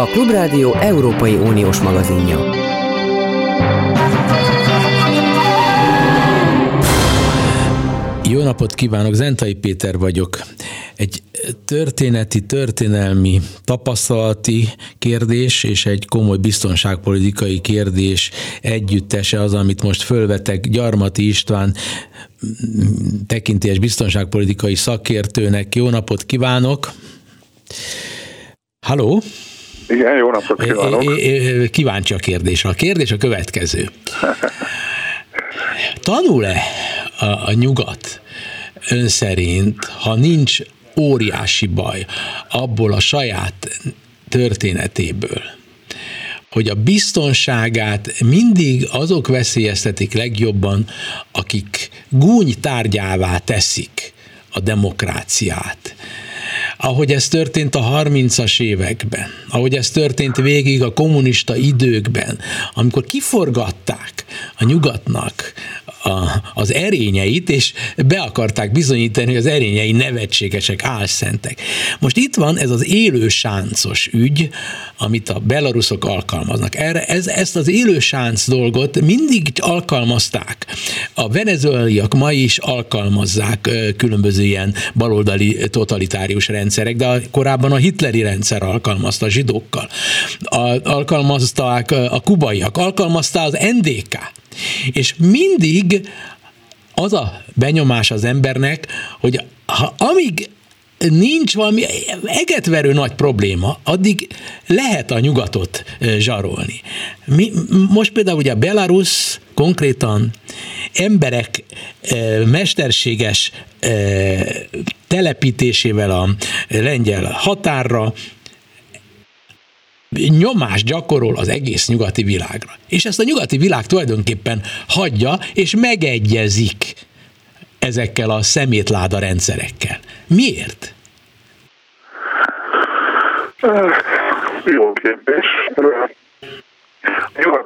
a Klubrádió Európai Uniós magazinja. Jó napot kívánok, Zentai Péter vagyok. Egy történeti, történelmi, tapasztalati kérdés és egy komoly biztonságpolitikai kérdés együttese az, amit most fölvetek Gyarmati István tekintélyes biztonságpolitikai szakértőnek. Jó napot kívánok! Halló? Igen, jó napot kívánok! Kíváncsi a kérdés. A kérdés a következő. Tanul-e a, a nyugat ön szerint, ha nincs óriási baj abból a saját történetéből, hogy a biztonságát mindig azok veszélyeztetik legjobban, akik gúny tárgyává teszik a demokráciát ahogy ez történt a 30-as években, ahogy ez történt végig a kommunista időkben, amikor kiforgatták a nyugatnak a, az erényeit, és be akarták bizonyítani, hogy az erényei nevetségesek, álszentek. Most itt van ez az élő sáncos ügy, amit a belaruszok alkalmaznak. Erre, ez, ezt az élő sánc dolgot mindig alkalmazták. A venezueliak ma is alkalmazzák különböző ilyen baloldali totalitárius rendszerek, de korábban a hitleri rendszer alkalmazta a zsidókkal. A, alkalmazták a kubaiak, alkalmazta az NDK. És mindig az a benyomás az embernek, hogy ha, amíg nincs valami egetverő nagy probléma, addig lehet a nyugatot zsarolni. Mi, most például ugye Belarus konkrétan emberek mesterséges telepítésével a lengyel határra nyomást gyakorol az egész nyugati világra. És ezt a nyugati világ tulajdonképpen hagyja, és megegyezik ezekkel a szemétláda rendszerekkel. Miért? Jó kérdés.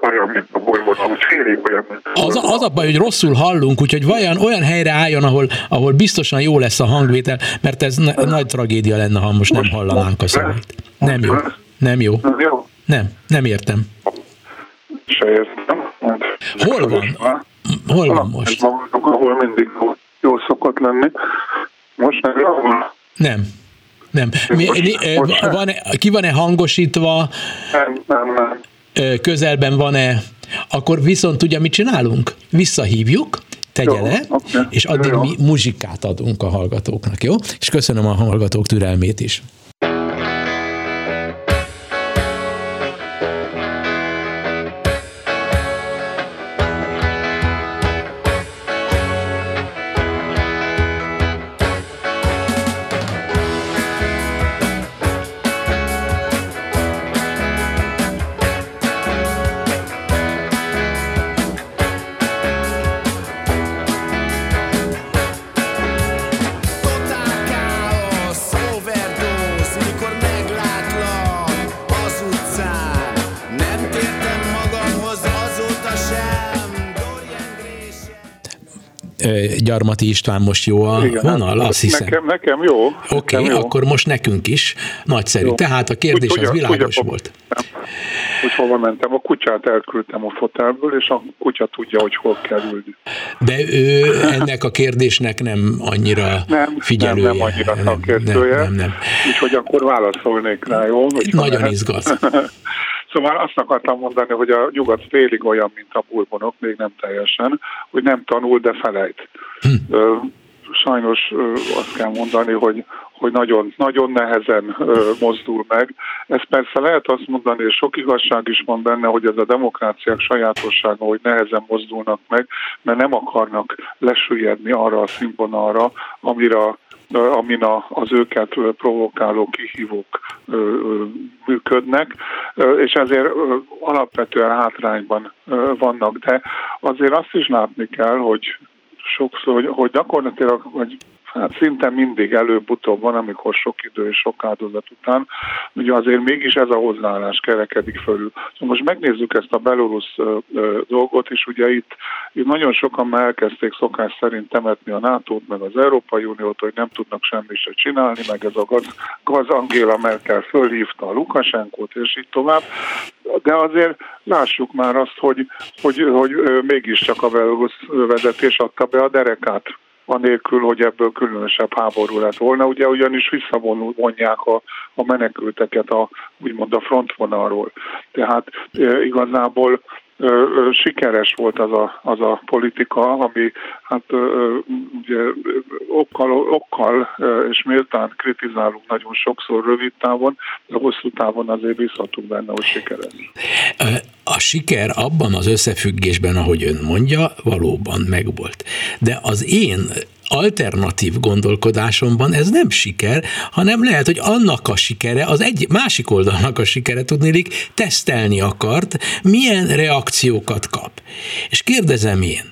olyan, mint a bolygón, félig olyan, mint az, az a baj, hogy rosszul hallunk, úgyhogy vajon olyan helyre álljon, ahol, ahol biztosan jó lesz a hangvétel, mert ez na, nagy tragédia lenne, ha most nem hallanánk a szavait. Nem jó. Nem jó. Nem jó? Nem, nem értem. Se értem. Hol van? Hol van most? Ahol mindig jó szokott lenni. Most nem jó Nem. Nem. Mi, mi, van ki van-e hangosítva? Nem, nem, nem. Közelben van-e? Akkor viszont tudja, mit csinálunk? Visszahívjuk, tegye jó, le, okay. és addig jó. mi muzsikát adunk a hallgatóknak, jó? És köszönöm a hallgatók türelmét is. Gyarmati István most jó a Igen, vonal, hát, azt hiszem. Nekem, nekem jó. Oké, okay, akkor most nekünk is. Nagyszerű. Jó. Tehát a kérdés úgy, az világos úgy, volt. Úgy hova mentem, a kutyát elküldtem a fotelből, és a kutya tudja, hogy hol kell ülni. De ő ennek a kérdésnek nem annyira nem, figyelője. Nem, nem annyira szakértője. Nem, nem, nem. Úgyhogy akkor válaszolnék rá, jó? Nagyon izgat. Szóval azt akartam mondani, hogy a nyugat félig olyan, mint a burbonok, még nem teljesen, hogy nem tanul, de felejt. Hm. Sajnos azt kell mondani, hogy, hogy nagyon, nagyon nehezen mozdul meg. Ez persze lehet azt mondani, és sok igazság is van benne, hogy ez a demokráciák sajátossága, hogy nehezen mozdulnak meg, mert nem akarnak lesüllyedni arra a színvonalra, amire amin az őket provokáló kihívók működnek, és ezért alapvetően hátrányban vannak. De azért azt is látni kell, hogy sokszor, hogy, hogy gyakorlatilag, hogy hát szinte mindig előbb-utóbb van, amikor sok idő és sok áldozat után, ugye azért mégis ez a hozzáállás kerekedik fölül. Szóval most megnézzük ezt a belorusz dolgot, és ugye itt, itt nagyon sokan már elkezdték szokás szerint temetni a NATO-t, meg az Európai Uniót, hogy nem tudnak semmit se csinálni, meg ez a gaz, gaz Angela Merkel fölhívta a Lukasenkót, és így tovább. De azért lássuk már azt, hogy, hogy, hogy mégiscsak a belorusz vezetés adta be a derekát anélkül, hogy ebből különösebb háború lett volna. Ugye ugyanis visszavonják a, a menekülteket a, úgymond a frontvonalról. Tehát e, igazából sikeres volt az a, az a politika, ami hát ugye okkal, okkal és méltán kritizálunk nagyon sokszor rövid távon, de hosszú távon azért bízhatunk benne, hogy sikeres. A siker abban az összefüggésben, ahogy ön mondja, valóban megvolt. De az én alternatív gondolkodásomban ez nem siker, hanem lehet, hogy annak a sikere, az egy másik oldalnak a sikere, tudnélik, tesztelni akart, milyen reakciókat kap. És kérdezem én,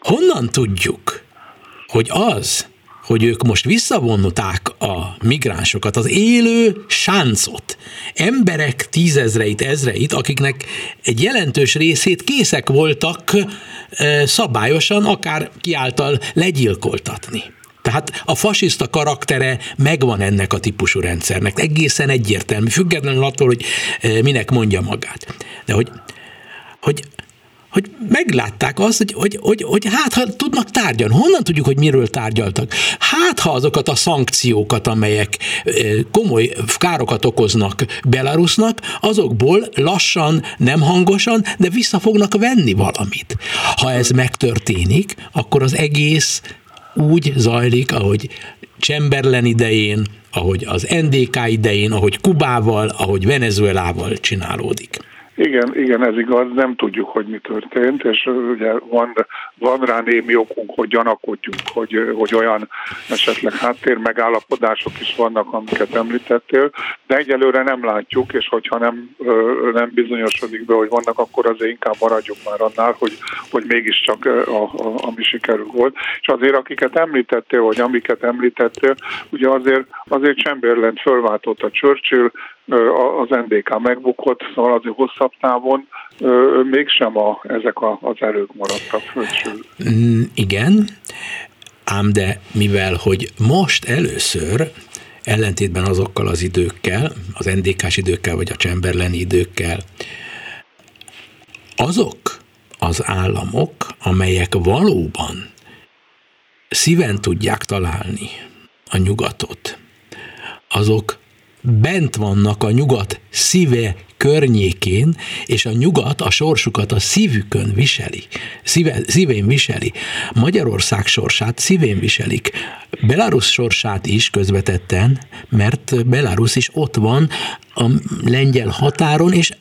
honnan tudjuk, hogy az, hogy ők most visszavonták a migránsokat, az élő sáncot, emberek tízezreit, ezreit, akiknek egy jelentős részét készek voltak szabályosan, akár kiáltal legyilkoltatni. Tehát a fasiszta karaktere megvan ennek a típusú rendszernek, egészen egyértelmű, függetlenül attól, hogy minek mondja magát. De hogy, hogy hogy meglátták azt, hogy, hogy, hogy, hogy hát ha tudnak tárgyalni. Honnan tudjuk, hogy miről tárgyaltak? Hát ha azokat a szankciókat, amelyek komoly károkat okoznak Belarusnak, azokból lassan, nem hangosan, de vissza fognak venni valamit. Ha ez megtörténik, akkor az egész úgy zajlik, ahogy Chamberlain idején, ahogy az NDK idején, ahogy Kubával, ahogy Venezuelával csinálódik. Igen, igen, ez igaz, nem tudjuk, hogy mi történt, és ugye van, van rá némi okunk, hogy gyanakodjunk, hogy, hogy olyan esetleg háttér megállapodások is vannak, amiket említettél, de egyelőre nem látjuk, és hogyha nem, nem bizonyosodik be, hogy vannak, akkor azért inkább maradjunk már annál, hogy, hogy mégiscsak a, a, ami sikerül volt. És azért, akiket említettél, vagy amiket említettél, ugye azért, azért Chamberlain fölváltott a Churchill, az NDK megbukott, szóval azért hosszabb távon mégsem a, ezek a, az erők maradtak földső. Mm, igen, ám de mivel, hogy most először ellentétben azokkal az időkkel, az NDK-s időkkel, vagy a Chamberlain időkkel, azok az államok, amelyek valóban szíven tudják találni a nyugatot, azok bent vannak a nyugat szíve környékén, és a nyugat a sorsukat a szívükön viseli, szíve, szívén viseli. Magyarország sorsát szívén viselik. Belarus sorsát is közvetetten, mert Belarus is ott van a lengyel határon, és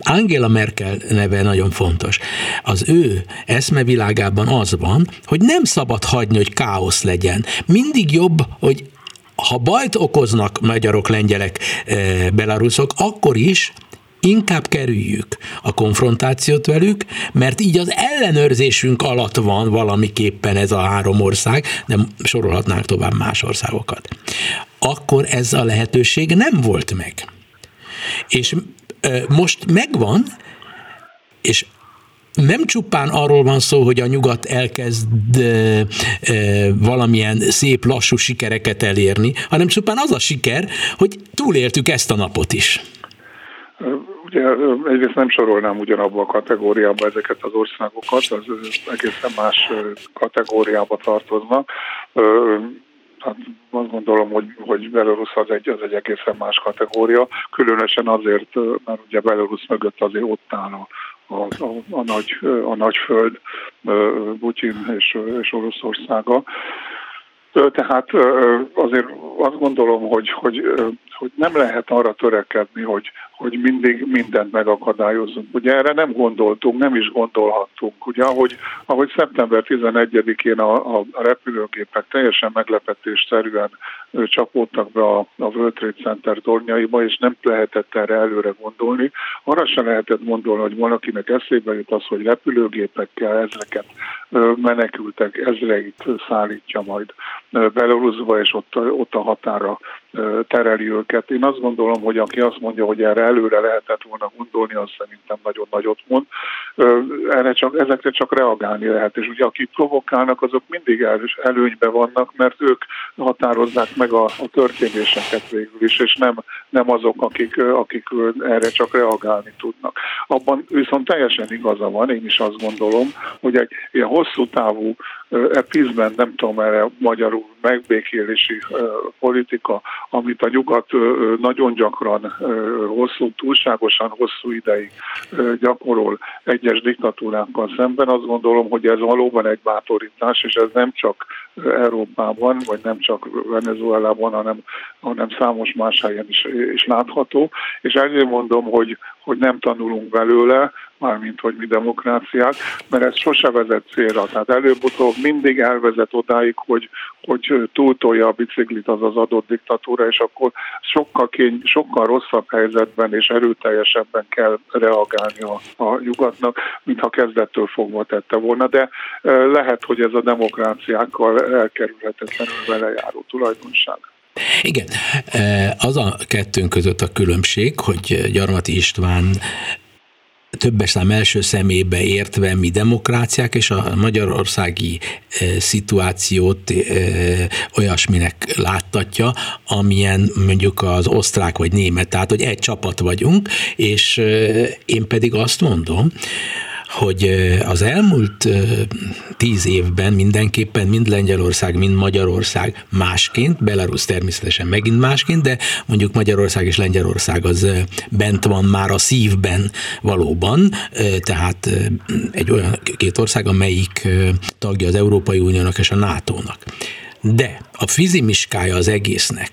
Angela Merkel neve nagyon fontos. Az ő eszmevilágában az van, hogy nem szabad hagyni, hogy káosz legyen. Mindig jobb, hogy ha bajt okoznak magyarok, lengyelek, eh, belaruszok, akkor is inkább kerüljük a konfrontációt velük, mert így az ellenőrzésünk alatt van valamiképpen ez a három ország, de sorolhatnánk tovább más országokat. Akkor ez a lehetőség nem volt meg. És most megvan, és nem csupán arról van szó, hogy a nyugat elkezd e, e, valamilyen szép, lassú sikereket elérni, hanem csupán az a siker, hogy túléltük ezt a napot is. Ugye egyrészt nem sorolnám ugyanabba a kategóriába ezeket az országokat, az egészen más kategóriába tartoznak. Hát azt gondolom, hogy, hogy Belarus az egy, az egy egészen más kategória, különösen azért, mert ugye Belarus mögött azért ott áll a a, a, a, nagy, a nagy föld, Putin és, és Oroszországa. Tehát azért azt gondolom, hogy, hogy, hogy nem lehet arra törekedni, hogy, hogy mindig mindent megakadályozunk. Ugye erre nem gondoltunk, nem is gondolhattunk. Ugye ahogy, ahogy szeptember 11-én a, a repülőgépek teljesen meglepetésszerűen csapódtak be a, a World Trade Center tornyaiba, és nem lehetett erre előre gondolni. Arra sem lehetett gondolni, hogy valakinek eszébe jut az, hogy repülőgépekkel ezreket menekültek, ezreit szállítja majd Belarusba, és ott, ott a határa tereli őket. Én azt gondolom, hogy aki azt mondja, hogy erre előre lehetett volna gondolni, az szerintem nagyon nagyot mond. Erre csak, ezekre csak reagálni lehet, és ugye akik provokálnak, azok mindig el, előnybe vannak, mert ők határozzák meg a, a történéseket végül is, és nem, nem azok, akik, akik erre csak reagálni tudnak. Abban viszont teljesen igaza van, én is azt gondolom, hogy egy ilyen hosszú távú epizben, nem tudom erre magyarul, megbékélési politika, amit a nyugat nagyon gyakran hosszú, túlságosan hosszú ideig gyakorol egyes diktatúrákkal szemben, azt gondolom, hogy ez valóban egy bátorítás, és ez nem csak Európában, vagy nem csak Venezuelában, hanem, hanem számos más helyen is, is látható. És ezért mondom, hogy, hogy nem tanulunk belőle, mármint hogy mi demokráciák, mert ez sose vezet célra. Tehát előbb-utóbb mindig elvezet odáig, hogy, hogy túltolja a biciklit az az adott diktatúra, és akkor sokkal, kény, sokkal rosszabb helyzetben és erőteljesebben kell reagálni a, a nyugatnak, mintha kezdettől fogva tette volna. De lehet, hogy ez a demokráciákkal elkerülhetetlenül velejáró tulajdonság. Igen, az a kettőnk között a különbség, hogy Gyarmati István többes szám első szemébe értve mi demokráciák, és a magyarországi e, szituációt e, olyasminek láttatja, amilyen mondjuk az osztrák vagy német, tehát hogy egy csapat vagyunk, és e, én pedig azt mondom, hogy az elmúlt tíz évben mindenképpen mind Lengyelország, mind Magyarország másként, Belarus természetesen megint másként, de mondjuk Magyarország és Lengyelország az bent van már a szívben valóban, tehát egy olyan két ország, amelyik tagja az Európai Uniónak és a NATO-nak. De a fizimiskája az egésznek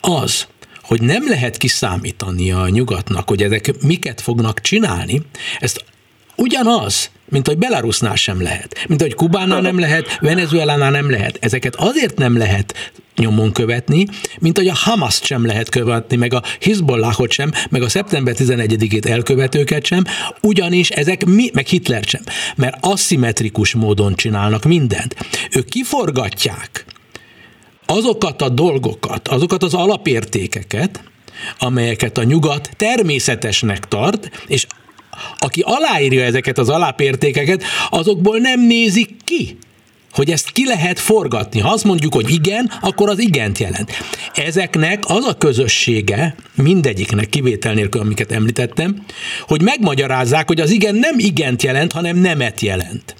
az, hogy nem lehet kiszámítani a nyugatnak, hogy ezek miket fognak csinálni, ezt ugyanaz, mint hogy Belarusnál sem lehet, mint hogy Kubánál nem lehet, Venezuelánál nem lehet. Ezeket azért nem lehet nyomon követni, mint hogy a Hamaszt sem lehet követni, meg a Hizbollahot sem, meg a szeptember 11-ét elkövetőket sem, ugyanis ezek mi, meg Hitler sem, mert aszimmetrikus módon csinálnak mindent. Ők kiforgatják azokat a dolgokat, azokat az alapértékeket, amelyeket a nyugat természetesnek tart, és aki aláírja ezeket az alapértékeket, azokból nem nézik ki, hogy ezt ki lehet forgatni. Ha azt mondjuk, hogy igen, akkor az igent jelent. Ezeknek az a közössége, mindegyiknek kivétel nélkül, amiket említettem, hogy megmagyarázzák, hogy az igen nem igent jelent, hanem nemet jelent.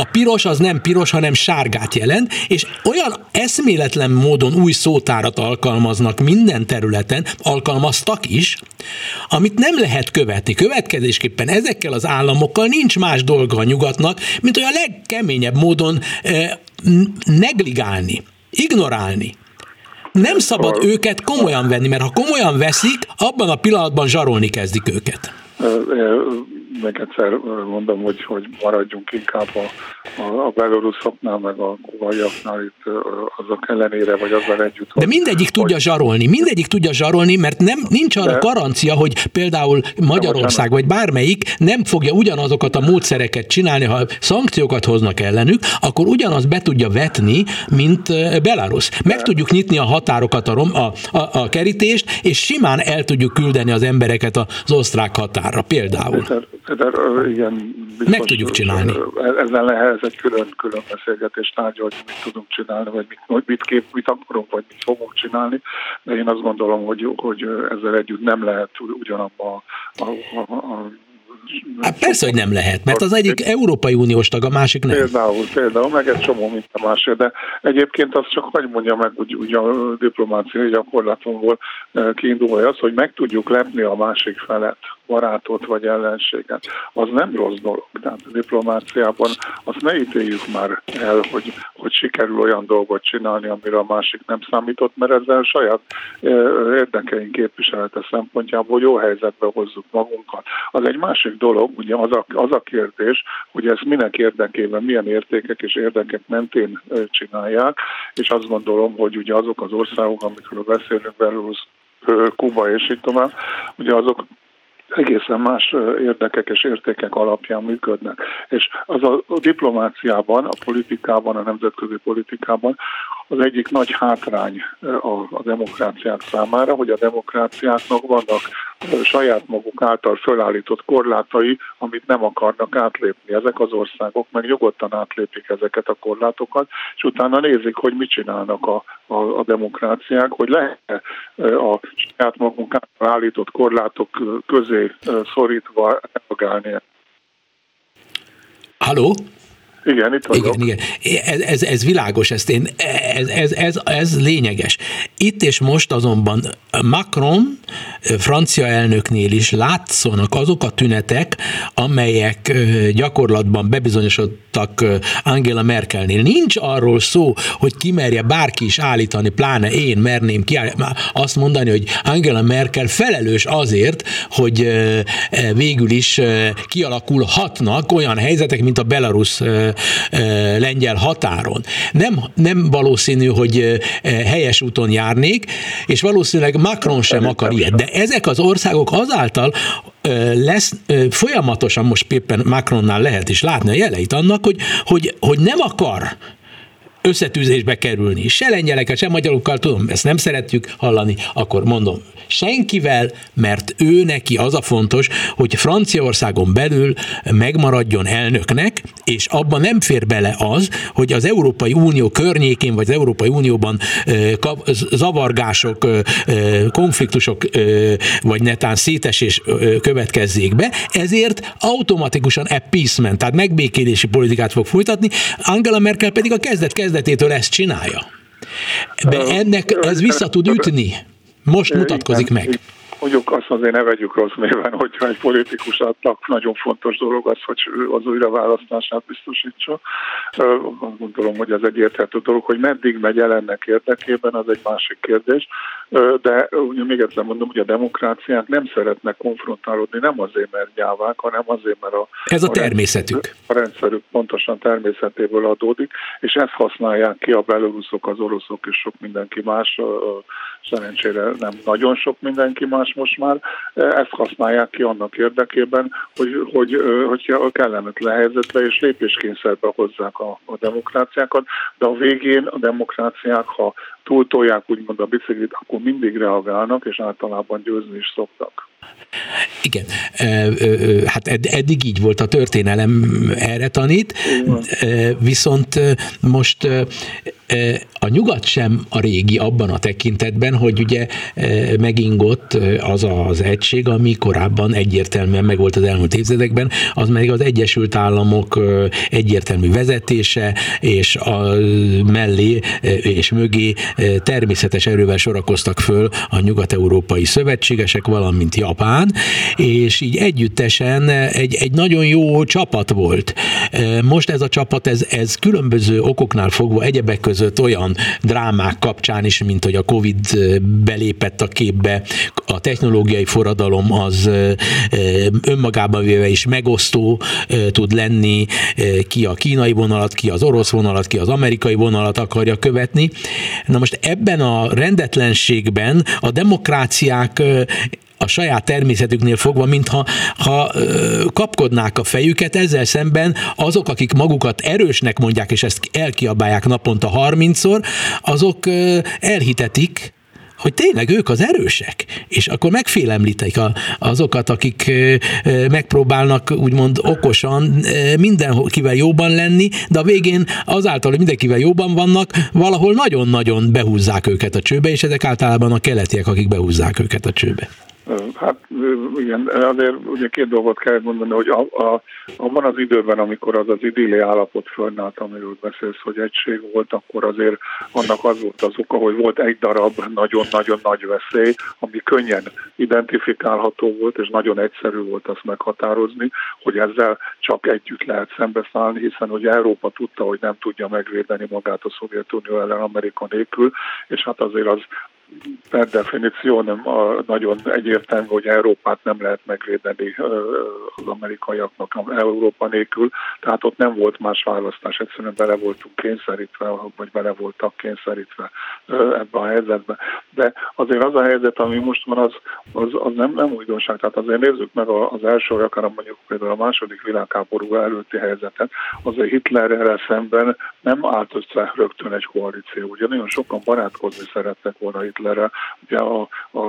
A piros az nem piros, hanem sárgát jelent, és olyan eszméletlen módon új szótárat alkalmaznak minden területen, alkalmaztak is, amit nem lehet követni. Következésképpen ezekkel az államokkal nincs más dolga a nyugatnak, mint olyan legkeményebb módon eh, negligálni, ignorálni. Nem szabad őket komolyan venni, mert ha komolyan veszik, abban a pillanatban zsarolni kezdik őket még egyszer mondom, hogy, hogy maradjunk inkább a, a, a beloruszoknál, meg a kuvaiaknál itt azok ellenére, vagy azzal együtt. De mindegyik hogy, tudja zsarolni, mindegyik tudja zsarolni, mert nem, nincs arra de, garancia, hogy például Magyarország, vagy bármelyik nem fogja ugyanazokat a módszereket csinálni, ha szankciókat hoznak ellenük, akkor ugyanaz be tudja vetni, mint Belarus. Meg tudjuk nyitni a határokat, a, rom, a, a, a kerítést, és simán el tudjuk küldeni az embereket az osztrák határra például. De igen, biztos, Meg tudjuk csinálni. Ezzel lehet ez egy külön-külön beszélgetés tárgya, hogy mit tudunk csinálni, vagy mit, mit, kép, mit akarunk, vagy mit fogunk csinálni, de én azt gondolom, hogy, hogy ezzel együtt nem lehet ugyanabban a, a, a Hát persze, hogy nem lehet, mert az egyik Európai Uniós tag, a másik nem. Például, például, meg egy csomó mint a másik, de egyébként azt csak hogy mondja meg, úgy, úgy a diplomáciai gyakorlatomból kiindulva az, hogy meg tudjuk lepni a másik felet barátot vagy ellenséget, az nem rossz dolog. Tehát a diplomáciában azt ne ítéljük már el, hogy, hogy sikerül olyan dolgot csinálni, amire a másik nem számított, mert ezzel saját érdekeink képviselete szempontjából jó helyzetbe hozzuk magunkat. Az egy másik dolog, ugye az a, az a kérdés, hogy ezt minek érdekében, milyen értékek és érdekek mentén csinálják, és azt gondolom, hogy ugye azok az országok, amikről beszélünk, Belarus, Kuba és így tovább, ugye azok egészen más érdekek és értékek alapján működnek. És az a diplomáciában, a politikában, a nemzetközi politikában az egyik nagy hátrány a, a demokráciák számára, hogy a demokráciáknak vannak saját maguk által fölállított korlátai, amit nem akarnak átlépni. Ezek az országok meg nyugodtan átlépik ezeket a korlátokat, és utána nézik, hogy mit csinálnak a, a, a demokráciák, hogy lehet a saját magunk által állított korlátok közé szorítva reagálni. Halló? Igen, itt vagyok. Igen, igen. Ez, ez, ez világos, ezt én, ez, ez, ez, ez lényeges. Itt és most azonban Macron, francia elnöknél is látszanak azok a tünetek, amelyek gyakorlatban bebizonyosodtak Angela Merkelnél. Nincs arról szó, hogy kimerje bárki is állítani, pláne én merném ki, azt mondani, hogy Angela Merkel felelős azért, hogy végül is kialakulhatnak olyan helyzetek, mint a Belarus lengyel határon. Nem, nem valószínű, hogy helyes úton járnék, és valószínűleg Macron sem akar ilyet. De ezek az országok azáltal lesz folyamatosan, most éppen Macronnál lehet is látni a jeleit annak, hogy, hogy, hogy nem akar összetűzésbe kerülni. Se lengyelekkel, se magyarokkal, tudom, ezt nem szeretjük hallani, akkor mondom, senkivel, mert ő neki az a fontos, hogy Franciaországon belül megmaradjon elnöknek, és abban nem fér bele az, hogy az Európai Unió környékén, vagy az Európai Unióban zavargások, konfliktusok, vagy netán szétesés következzék be, ezért automatikusan appeasement, tehát megbékélési politikát fog folytatni, Angela Merkel pedig a kezdet kezdetétől ezt csinálja. De ennek ez vissza tud ütni. Most mutatkozik meg mondjuk azt azért ne vegyük rossz néven, hogyha egy politikusnak nagyon fontos dolog az, hogy az újraválasztását biztosítsa. Azt gondolom, hogy ez egy érthető dolog, hogy meddig megy el ennek érdekében, az egy másik kérdés. De ugye még egyszer mondom, hogy a demokráciák nem szeretnek konfrontálódni, nem azért, mert gyávák, hanem azért, mert a, ez a, a természetük. A rendszerük pontosan természetéből adódik, és ezt használják ki a beloruszok, az oroszok és sok mindenki más szerencsére nem nagyon sok mindenki más most már, ezt használják ki annak érdekében, hogy, hogy, hogy a kellemetlen helyzetbe és lépéskényszerbe hozzák a, a demokráciákat, de a végén a demokráciák, ha túltolják úgymond a biciklit, akkor mindig reagálnak, és általában győzni is szoktak. Igen, hát eddig így volt a történelem, erre tanít, viszont most a nyugat sem a régi abban a tekintetben, hogy ugye megingott az az egység, ami korábban egyértelműen megvolt az elmúlt évtizedekben, az meg az Egyesült Államok egyértelmű vezetése, és a mellé és mögé természetes erővel sorakoztak föl a nyugat-európai szövetségesek, valamint Japán, és így együttesen egy, egy nagyon jó csapat volt. Most ez a csapat, ez, ez különböző okoknál fogva egyebek között olyan drámák kapcsán is, mint hogy a Covid belépett a képbe, a technológiai forradalom az önmagában véve is megosztó tud lenni, ki a kínai vonalat, ki az orosz vonalat, ki az amerikai vonalat akarja követni. Na most ebben a rendetlenségben a demokráciák a saját természetüknél fogva, mintha ha, kapkodnák a fejüket, ezzel szemben azok, akik magukat erősnek mondják, és ezt elkiabálják naponta 30-szor, azok elhitetik, hogy tényleg ők az erősek, és akkor megfélemlítik azokat, akik megpróbálnak úgymond okosan mindenkivel jóban lenni, de a végén azáltal, hogy mindenkivel jóban vannak, valahol nagyon-nagyon behúzzák őket a csőbe, és ezek általában a keletiek, akik behúzzák őket a csőbe. Hát igen, azért ugye két dolgot kell mondani, hogy a, a, abban az időben, amikor az az idilli állapot fönnállt, amiről beszélsz, hogy egység volt, akkor azért annak az volt az oka, hogy volt egy darab nagyon-nagyon nagy veszély, ami könnyen identifikálható volt, és nagyon egyszerű volt azt meghatározni, hogy ezzel csak együtt lehet szembeszállni, hiszen hogy Európa tudta, hogy nem tudja megvédeni magát a Szovjetunió ellen Amerika nélkül, és hát azért az per definíció nem a, nagyon egyértelmű, hogy Európát nem lehet megvédeni az amerikaiaknak Európa nélkül, tehát ott nem volt más választás, egyszerűen bele voltunk kényszerítve, vagy bele voltak kényszerítve ebbe a helyzetbe. De azért az a helyzet, ami most van, az, az, az nem, nem újdonság. Tehát azért nézzük meg az első, akár mondjuk például a második világháború előtti helyzetet, azért Hitlerrel szemben nem állt össze rögtön egy koalíció. Ugye nagyon sokan barátkozni szerettek volna Hitler Hitlerre. Ugye a, a,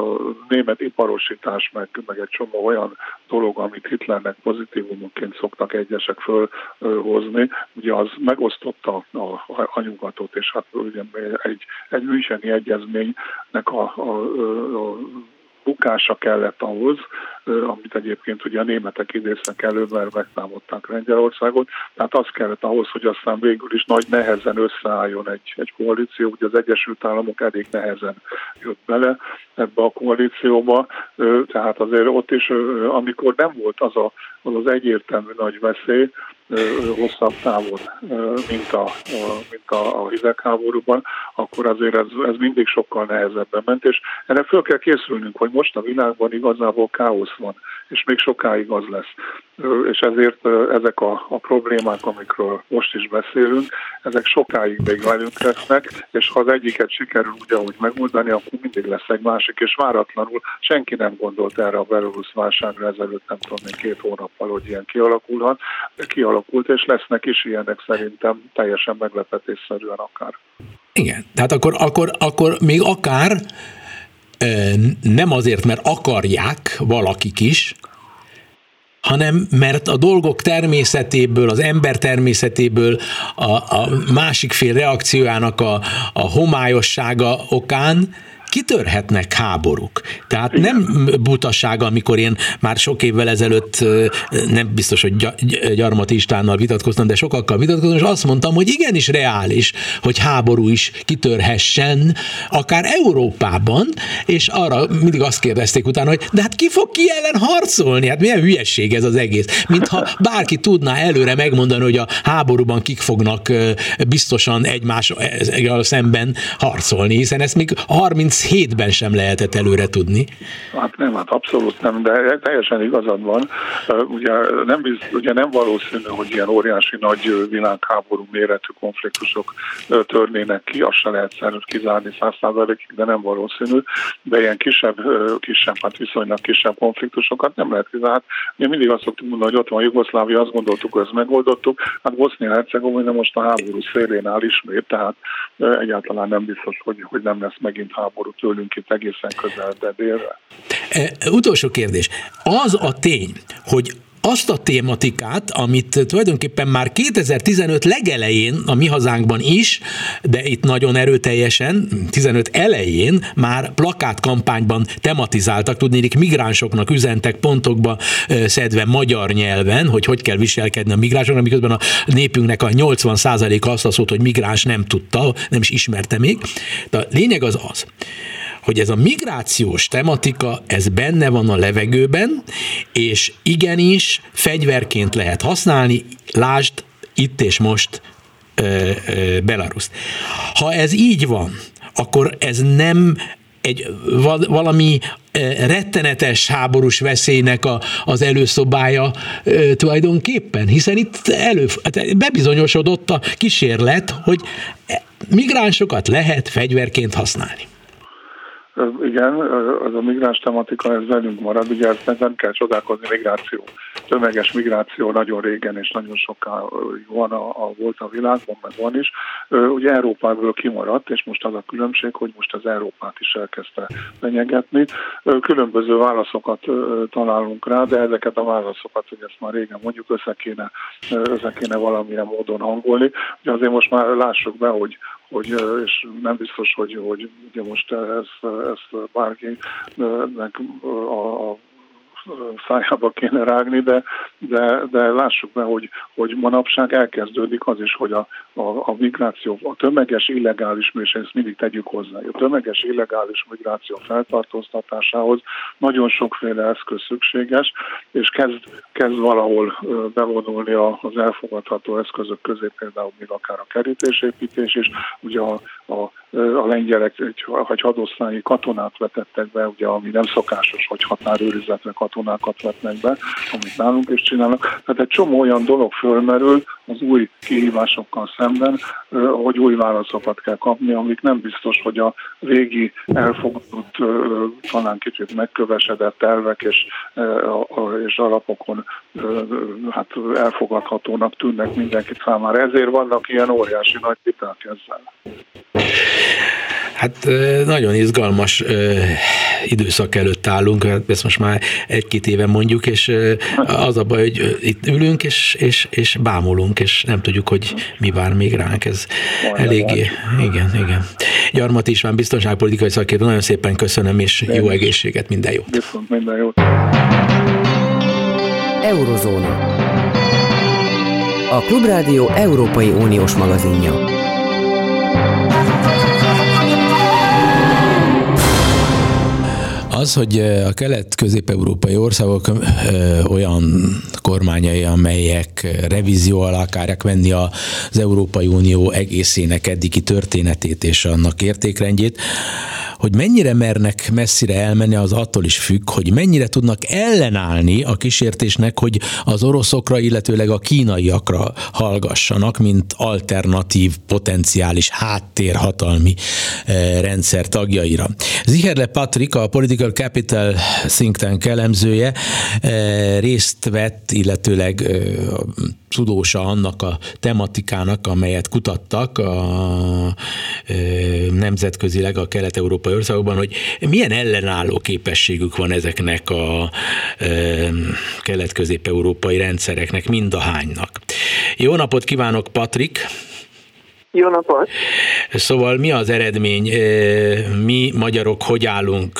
a német iparosítás, meg, meg egy csomó olyan dolog, amit Hitlernek pozitívumként szoktak egyesek fölhozni, ugye az megosztotta a, a, a nyugatot, és hát ugye egy, egy műseni egyezménynek a, a, a bukása kellett ahhoz, amit egyébként ugye a németek idéznek elő, mert megtámadták Lengyelországot. Tehát az kellett ahhoz, hogy aztán végül is nagy nehezen összeálljon egy, egy koalíció. Ugye az Egyesült Államok elég nehezen jött bele ebbe a koalícióba, tehát azért ott is, amikor nem volt az a, az, az egyértelmű nagy veszély, hosszabb távon, mint a, mint a, a hidegháborúban, akkor azért ez, ez mindig sokkal nehezebben ment, és erre föl kell készülnünk, hogy most a világban igazából káosz van, és még sokáig az lesz. És ezért ezek a, a problémák, amikről most is beszélünk, ezek sokáig még velünk lesznek, és ha az egyiket sikerül úgy, ahogy megoldani, akkor mindig lesz egy másik, és váratlanul senki nem gondolt erre a Belarus válságra ezelőtt, nem tudom, még két hónappal, hogy ilyen kialakulhat, kialakult, és lesznek is ilyenek szerintem teljesen meglepetésszerűen akár. Igen, tehát akkor, akkor, akkor még akár nem azért, mert akarják valakik is, hanem mert a dolgok természetéből, az ember természetéből, a, a másik fél reakciójának a, a homályossága okán kitörhetnek háborúk. Tehát nem butaság, amikor én már sok évvel ezelőtt nem biztos, hogy Gyarmat Istvánnal vitatkoztam, de sokakkal vitatkoztam, és azt mondtam, hogy igenis reális, hogy háború is kitörhessen, akár Európában, és arra mindig azt kérdezték utána, hogy de hát ki fog ki ellen harcolni? Hát milyen hülyesség ez az egész. Mintha bárki tudná előre megmondani, hogy a háborúban kik fognak biztosan egymás szemben harcolni, hiszen ezt még 30 hétben sem lehetett előre tudni. Hát nem, hát abszolút nem, de teljesen igazad van. Ugye nem, ugye nem valószínű, hogy ilyen óriási nagy világháború méretű konfliktusok törnének ki, azt se lehet kizárni száz de nem valószínű, de ilyen kisebb, kisebb, hát viszonylag kisebb konfliktusokat nem lehet kizárni. Mi mindig azt szoktuk mondani, hogy ott van Jugoszlávia, azt gondoltuk, hogy ezt megoldottuk, hát Bosznia-Hercegovina most a háború szélén áll ismét, tehát egyáltalán nem biztos, hogy, hogy nem lesz megint háború tőlünk itt egészen közel, de délre. E, utolsó kérdés. Az a tény, hogy azt a tématikát, amit tulajdonképpen már 2015 legelején a mi hazánkban is, de itt nagyon erőteljesen, 15 elején már plakátkampányban tematizáltak, tudnék migránsoknak üzentek pontokba szedve magyar nyelven, hogy hogy kell viselkedni a migránsoknak, miközben a népünknek a 80%-a azt a szót, hogy migráns nem tudta, nem is ismerte még. De a lényeg az az, hogy ez a migrációs tematika, ez benne van a levegőben, és igenis fegyverként lehet használni, lásd itt és most Belarus. Ha ez így van, akkor ez nem egy valami rettenetes háborús veszélynek a, az előszobája e, tulajdonképpen, hiszen itt elő, hát bebizonyosodott a kísérlet, hogy migránsokat lehet fegyverként használni. Igen, az a migráns tematika, ez velünk marad, ugye ezt nem kell csodálkozni, migráció, tömeges migráció nagyon régen és nagyon soká van a, a, volt a világban, meg van is. Ugye Európából kimaradt, és most az a különbség, hogy most az Európát is elkezdte lenyegetni. Különböző válaszokat találunk rá, de ezeket a válaszokat, hogy ezt már régen mondjuk, össze kéne, össze kéne valamilyen módon hangolni. Ugye azért most már lássuk be, hogy hogy és nem biztos, hogy, hogy ugye most ezt, ezt bárkinek a, a szájába kéne rágni, de, de, de lássuk be, hogy, hogy manapság elkezdődik az is, hogy a, a, a migráció, a tömeges illegális, és ezt mindig tegyük hozzá, a tömeges illegális migráció feltartóztatásához nagyon sokféle eszköz szükséges, és kezd, kezd valahol bevonulni az elfogadható eszközök közé, például még akár a kerítésépítés is, ugye a, a a lengyelek egy, egy hadosztályi katonát vetettek be, ugye, ami nem szokásos, hogy határőrizetre katonákat vetnek be, amit nálunk is csinálnak. Tehát egy csomó olyan dolog fölmerül az új kihívásokkal szemben, hogy új válaszokat kell kapni, amik nem biztos, hogy a régi elfogadott, talán kicsit megkövesedett elvek és, és alapokon hát elfogadhatónak tűnnek mindenki számára. Ezért vannak ilyen óriási nagy viták ezzel. Hát nagyon izgalmas időszak előtt állunk, hát ezt most már egy-két éve mondjuk, és az a baj, hogy itt ülünk, és, és, és bámulunk, és nem tudjuk, hogy mi vár még ránk. Ez eléggé, igen, igen. Gyarmat István, biztonságpolitikai szakértő, nagyon szépen köszönöm, és jó egészséget, minden jót. Viszont minden jót. Eurozóna. A Klubrádió Európai Uniós magazinja. Az, hogy a kelet-közép-európai országok olyan kormányai, amelyek revízió alá akarják venni az Európai Unió egészének eddigi történetét és annak értékrendjét, hogy mennyire mernek messzire elmenni, az attól is függ, hogy mennyire tudnak ellenállni a kísértésnek, hogy az oroszokra, illetőleg a kínaiakra hallgassanak, mint alternatív, potenciális háttérhatalmi rendszer tagjaira. Ziherle Patrik, a Political Capital think tank elemzője részt vett, illetőleg tudósa annak a tematikának, amelyet kutattak a, nemzetközileg a kelet-európai országokban, hogy milyen ellenálló képességük van ezeknek a kelet-közép-európai rendszereknek, mind a hánynak. Jó napot kívánok, Patrik! Jó napot! Szóval mi az eredmény? Mi magyarok hogy állunk?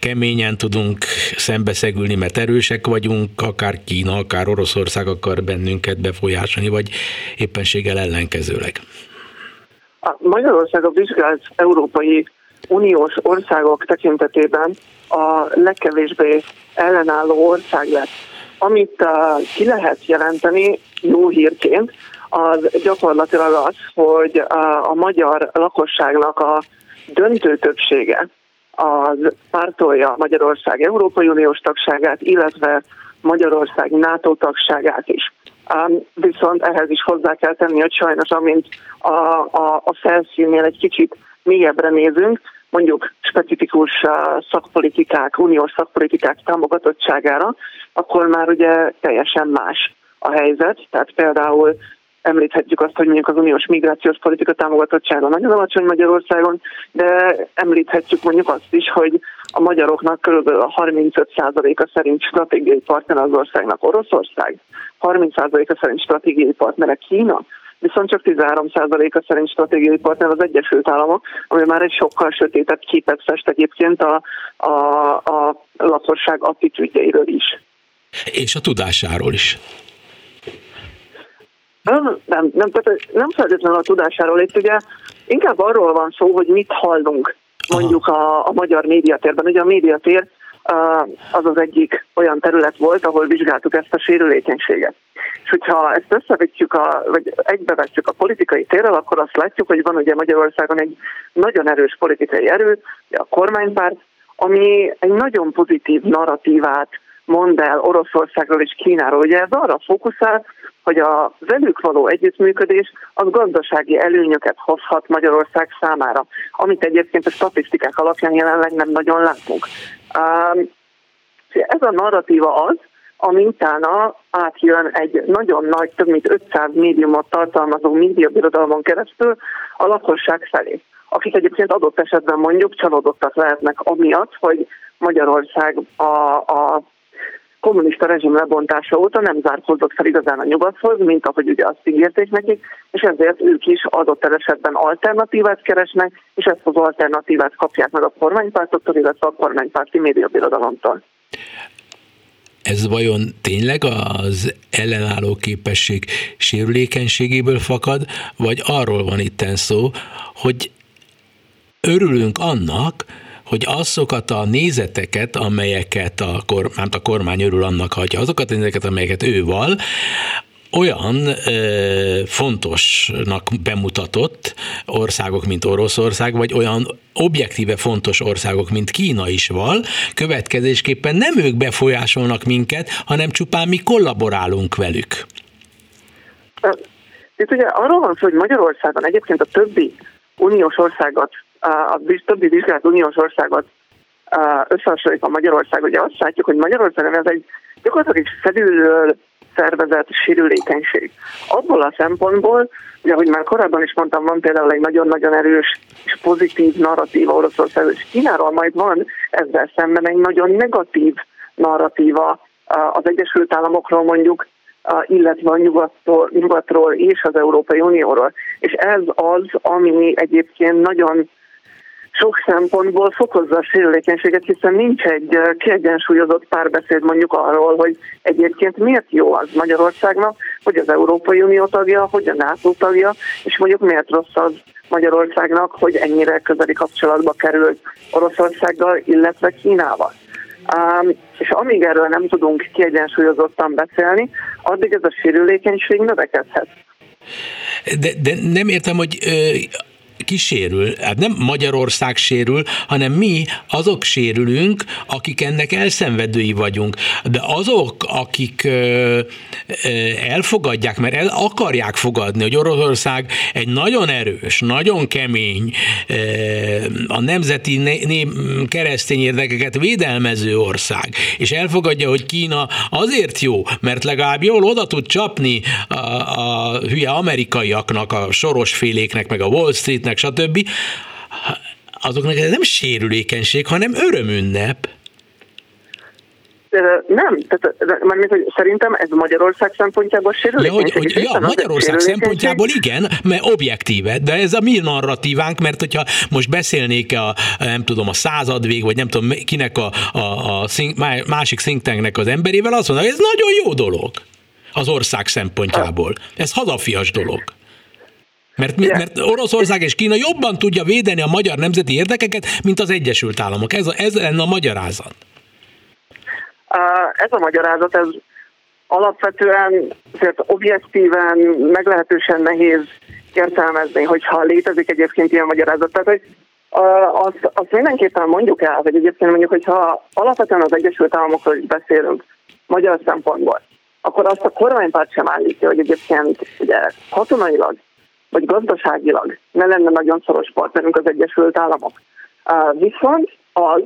Keményen tudunk szembeszegülni, mert erősek vagyunk, akár Kína, akár Oroszország akar bennünket befolyásolni, vagy éppenséggel ellenkezőleg? Magyarország a vizsgált Európai Uniós országok tekintetében a legkevésbé ellenálló ország lett. Amit uh, ki lehet jelenteni jó hírként, az gyakorlatilag az, hogy a, magyar lakosságnak a döntő többsége az pártolja Magyarország Európai Uniós tagságát, illetve Magyarország NATO tagságát is. Viszont ehhez is hozzá kell tenni, hogy sajnos amint a, a, a felszínnél egy kicsit mélyebbre nézünk, mondjuk specifikus uh, szakpolitikák, uniós szakpolitikák támogatottságára, akkor már ugye teljesen más a helyzet. Tehát például említhetjük azt, hogy mondjuk az uniós migrációs politika támogatottsága nagyon alacsony Magyarországon, de említhetjük mondjuk azt is, hogy a magyaroknak kb. a 35%-a szerint stratégiai partner az országnak Oroszország, 30%-a szerint stratégiai partnere Kína, viszont csak 13%-a szerint stratégiai partner az Egyesült Államok, ami már egy sokkal sötétebb képet fest egyébként a, a, a lakosság attitűdjeiről is. És a tudásáról is. Nem, nem, nem, tehát nem feltétlenül a tudásáról, itt ugye inkább arról van szó, hogy mit hallunk mondjuk a, a magyar médiatérben. Ugye a médiatér az az egyik olyan terület volt, ahol vizsgáltuk ezt a sérülékenységet. És hogyha ezt összevetjük, a, vagy egybevetjük a politikai térrel, akkor azt látjuk, hogy van ugye Magyarországon egy nagyon erős politikai erő, a kormánypárt, ami egy nagyon pozitív narratívát mond el Oroszországról és Kínáról. Ugye ez arra fókuszál, hogy a velük való együttműködés az gazdasági előnyöket hozhat Magyarország számára, amit egyébként a statisztikák alapján jelenleg nem nagyon látunk. Ez a narratíva az, ami utána átjön egy nagyon nagy, több mint 500 médiumot tartalmazó médiabirodalmon keresztül a lakosság felé akik egyébként adott esetben mondjuk csalódottak lehetnek amiatt, hogy Magyarország a, a kommunista rezsim lebontása óta nem zárkózott fel igazán a nyugathoz, mint ahogy ugye azt ígérték nekik, és ezért ők is adott esetben alternatívát keresnek, és ezt az alternatívát kapják meg a kormánypártoktól, illetve a kormánypárti médiabirodalomtól. Ez vajon tényleg az ellenálló képesség sérülékenységéből fakad, vagy arról van itt szó, hogy örülünk annak, hogy azokat a nézeteket, amelyeket a, kor, nem a kormány örül annak, hagyja, azokat a nézeteket, amelyeket ő val, olyan ö, fontosnak bemutatott országok, mint Oroszország, vagy olyan objektíve fontos országok, mint Kína is val, következésképpen nem ők befolyásolnak minket, hanem csupán mi kollaborálunk velük. Itt ugye arról van szó, hogy Magyarországon egyébként a többi uniós országot a többi vizsgált uniós országot összehasonlítva Magyarország, ugye azt látjuk, hogy Magyarországon ez egy gyakorlatilag felülről szervezett sérülékenység. Abból a szempontból, ugye, ahogy már korábban is mondtam, van például egy nagyon-nagyon erős és pozitív narratíva Oroszország és Kínáról, majd van ezzel szemben egy nagyon negatív narratíva az Egyesült Államokról mondjuk, illetve a nyugatról, nyugatról és az Európai Unióról. És ez az, ami egyébként nagyon sok szempontból fokozza a sérülékenységet, hiszen nincs egy kiegyensúlyozott párbeszéd mondjuk arról, hogy egyébként miért jó az Magyarországnak, hogy az Európai Unió tagja, hogy a NATO tagja, és mondjuk miért rossz az Magyarországnak, hogy ennyire közeli kapcsolatba került Oroszországgal, illetve Kínával. Um, és amíg erről nem tudunk kiegyensúlyozottan beszélni, addig ez a sérülékenység növekedhet. De, de nem értem, hogy kisérül, hát nem Magyarország sérül, hanem mi azok sérülünk, akik ennek elszenvedői vagyunk. De azok, akik elfogadják, mert el akarják fogadni, hogy Oroszország egy nagyon erős, nagyon kemény, a nemzeti né, keresztény érdekeket védelmező ország, és elfogadja, hogy Kína azért jó, mert legalább jól oda tud csapni a, a hülye amerikaiaknak, a sorosféléknek, meg a Wall Streetnek, stb. Azoknak ez nem sérülékenység, hanem örömünnep. Nem, tehát mert, hogy szerintem ez Magyarország szempontjából sérülékenység. Ja, hogy, hogy, ja Magyarország szempontjából igen, mert objektíve, de ez a mi narratívánk, mert hogyha most beszélnék a, nem tudom, a századvég, vagy nem tudom kinek a, a, a szink, másik think tanknek az emberével, azt mondja, hogy ez nagyon jó dolog az ország szempontjából. Ez hazafias dolog. Mert, mert Oroszország és Kína jobban tudja védeni a magyar nemzeti érdekeket, mint az Egyesült Államok. Ez, a, ez lenne a magyarázat. Ez a magyarázat, ez alapvetően azért objektíven, meglehetősen nehéz értelmezni, hogyha létezik egyébként ilyen magyarázat. Tehát, hogy azt, azt mindenképpen mondjuk el, hogy egyébként mondjuk, hogyha alapvetően az Egyesült Államokról is beszélünk, magyar szempontból, akkor azt a kormánypárt sem állítja, hogy egyébként ugye katonailag vagy gazdaságilag ne lenne nagyon szoros partnerünk az Egyesült Államok. Viszont az,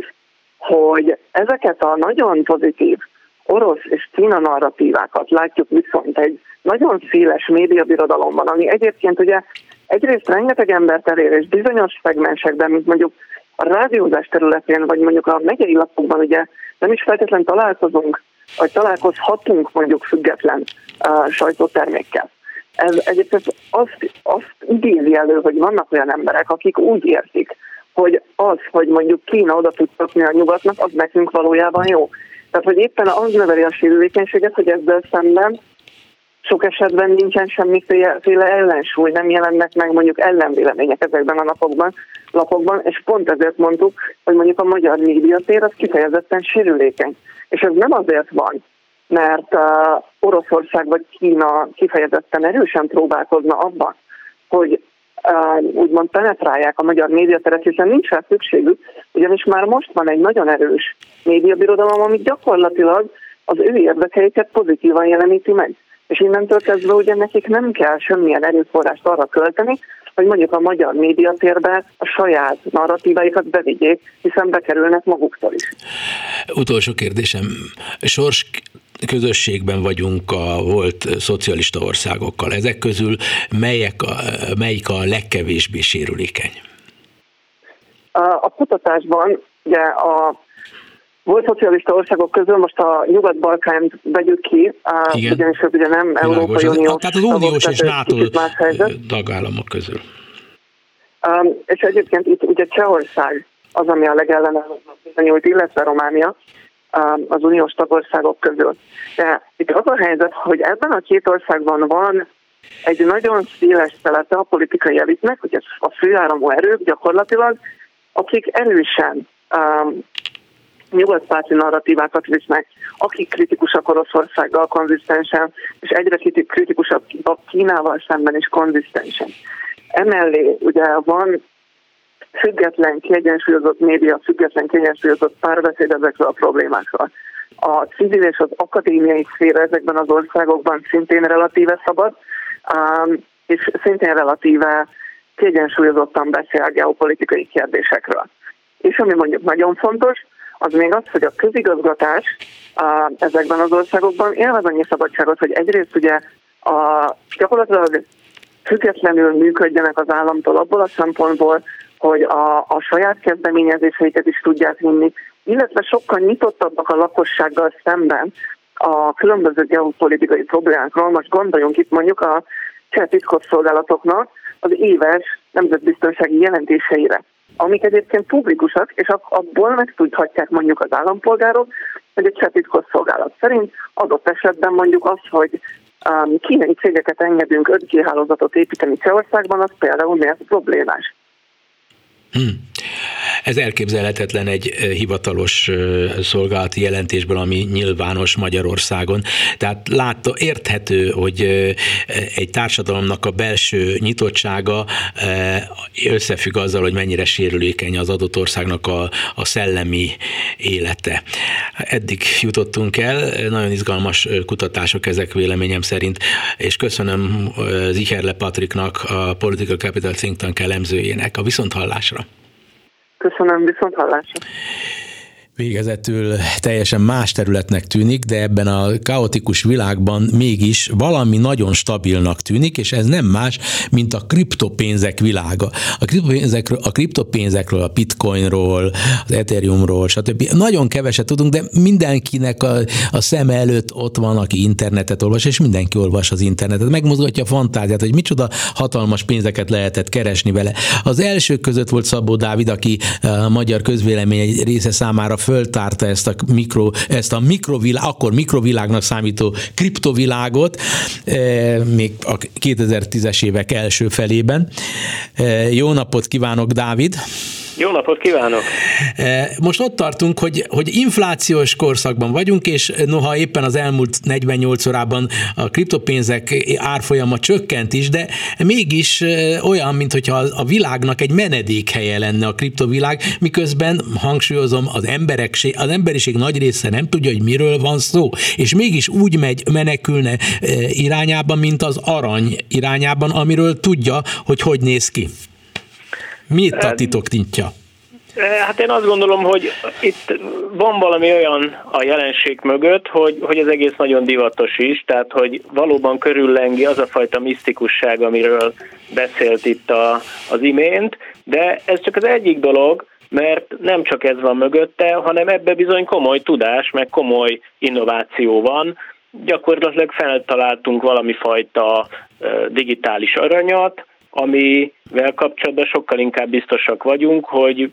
hogy ezeket a nagyon pozitív orosz és kína narratívákat látjuk viszont egy nagyon széles médiabirodalomban, ami egyébként ugye egyrészt rengeteg embert elér, és bizonyos szegmensekben, mint mondjuk a rádiózás területén, vagy mondjuk a megyei lapokban ugye nem is feltétlenül találkozunk, vagy találkozhatunk mondjuk független uh, sajtótermékkel. Ez egyébként azt, azt idézi elő, hogy vannak olyan emberek, akik úgy érzik, hogy az, hogy mondjuk Kína oda tud szokni a nyugatnak, az nekünk valójában jó. Tehát, hogy éppen az növeli a sérülékenységet, hogy ezzel szemben sok esetben nincsen semmiféle ellensúly, nem jelennek meg mondjuk ellenvélemények ezekben a napokban, lapokban, és pont ezért mondtuk, hogy mondjuk a magyar médiatér az kifejezetten sérülékeny. És ez nem azért van, mert uh, Oroszország vagy Kína kifejezetten erősen próbálkozna abban, hogy uh, úgymond penetrálják a magyar médiateret, hiszen nincs rá szükségük, ugyanis már most van egy nagyon erős médiabirodalom, ami gyakorlatilag az ő érdekeiket pozitívan jeleníti meg. És innentől kezdve ugye nekik nem kell semmilyen erőforrást arra költeni, hogy mondjuk a magyar médiatérbe a saját narratíváikat bevigyék, hiszen bekerülnek maguktól is. Utolsó kérdésem. Sors közösségben vagyunk a volt szocialista országokkal. Ezek közül melyek a, melyik a legkevésbé sérülékeny? A, kutatásban ugye a volt szocialista országok közül, most a Nyugat-Balkánt vegyük ki, Igen. ugyanis ők ugye nem Világos. Európai Uniós Tehát az uniós és NATO tagállamok közül. Um, és egyébként itt ugye Csehország az, ami a legellenállóbb bizonyult, illetve Románia az uniós tagországok közül. De itt az a helyzet, hogy ebben a két országban van egy nagyon széles szelete a politikai elitnek, hogy ez a főáramú erők gyakorlatilag, akik erősen um, nyugatpárti narratívákat visznek, akik kritikusak Oroszországgal konzisztensen, és egyre kritikusabb a Kínával szemben is konzisztensen. Emellé ugye van független, kiegyensúlyozott média, független, kiegyensúlyozott párbeszéd ezekről a problémákról. A civil és az akadémiai szféra ezekben az országokban szintén relatíve szabad, és szintén relatíve kiegyensúlyozottan beszél geopolitikai kérdésekről. És ami mondjuk nagyon fontos, az még az, hogy a közigazgatás ezekben az országokban élvez annyi szabadságot, hogy egyrészt ugye a, gyakorlatilag függetlenül működjenek az államtól abból a szempontból, hogy a, a saját kezdeményezéseiket is tudják vinni, illetve sokkal nyitottabbak a lakossággal szemben a különböző geopolitikai problémákról. Most gondoljunk itt mondjuk a cseh titkosszolgálatoknak az éves nemzetbiztonsági jelentéseire amik egyébként publikusak, és abból megtudhatják mondjuk az állampolgárok, hogy egy cseh szolgálat szerint adott esetben mondjuk az, hogy um, kínai cégeket engedünk 5G hálózatot építeni Csehországban, az például miért problémás. 嗯。Ez elképzelhetetlen egy hivatalos szolgálati jelentésből, ami nyilvános Magyarországon. Tehát látta, érthető, hogy egy társadalomnak a belső nyitottsága összefügg azzal, hogy mennyire sérülékeny az adott országnak a, a szellemi élete. Eddig jutottunk el, nagyon izgalmas kutatások ezek véleményem szerint, és köszönöm Zicherle Patriknak, a Political Capital Think Tank elemzőjének a viszonthallásra. Köszönöm, viszont hallásra. Végezetül teljesen más területnek tűnik, de ebben a kaotikus világban mégis valami nagyon stabilnak tűnik, és ez nem más, mint a kriptopénzek világa. A kriptopénzekről, a, kriptopénzekről, a bitcoinról, az ethereumról, stb. Nagyon keveset tudunk, de mindenkinek a, a szem előtt ott van, aki internetet olvas, és mindenki olvas az internetet. Megmozgatja a fantáziát, hogy micsoda hatalmas pénzeket lehetett keresni vele. Az elsők között volt Szabó Dávid, aki a magyar közvélemény része számára föltárta ezt a, mikro, ezt a mikrovilág, akkor mikrovilágnak számító kriptovilágot, eh, még a 2010-es évek első felében. Eh, jó napot kívánok, Dávid! Jó napot kívánok! E, most ott tartunk, hogy, hogy inflációs korszakban vagyunk, és noha éppen az elmúlt 48 órában a kriptopénzek árfolyama csökkent is, de mégis e, olyan, mintha a világnak egy menedékhelye lenne a kriptovilág, miközben hangsúlyozom, az, emberekség, az emberiség nagy része nem tudja, hogy miről van szó, és mégis úgy megy, menekülne e, irányában, mint az arany irányában, amiről tudja, hogy hogy néz ki. Mi itt a titok tintja? Hát én azt gondolom, hogy itt van valami olyan a jelenség mögött, hogy, hogy az egész nagyon divatos is, tehát hogy valóban körüllengi az a fajta misztikusság, amiről beszélt itt a, az imént, de ez csak az egyik dolog, mert nem csak ez van mögötte, hanem ebbe bizony komoly tudás, meg komoly innováció van. Gyakorlatilag feltaláltunk valami fajta digitális aranyat, amivel kapcsolatban sokkal inkább biztosak vagyunk, hogy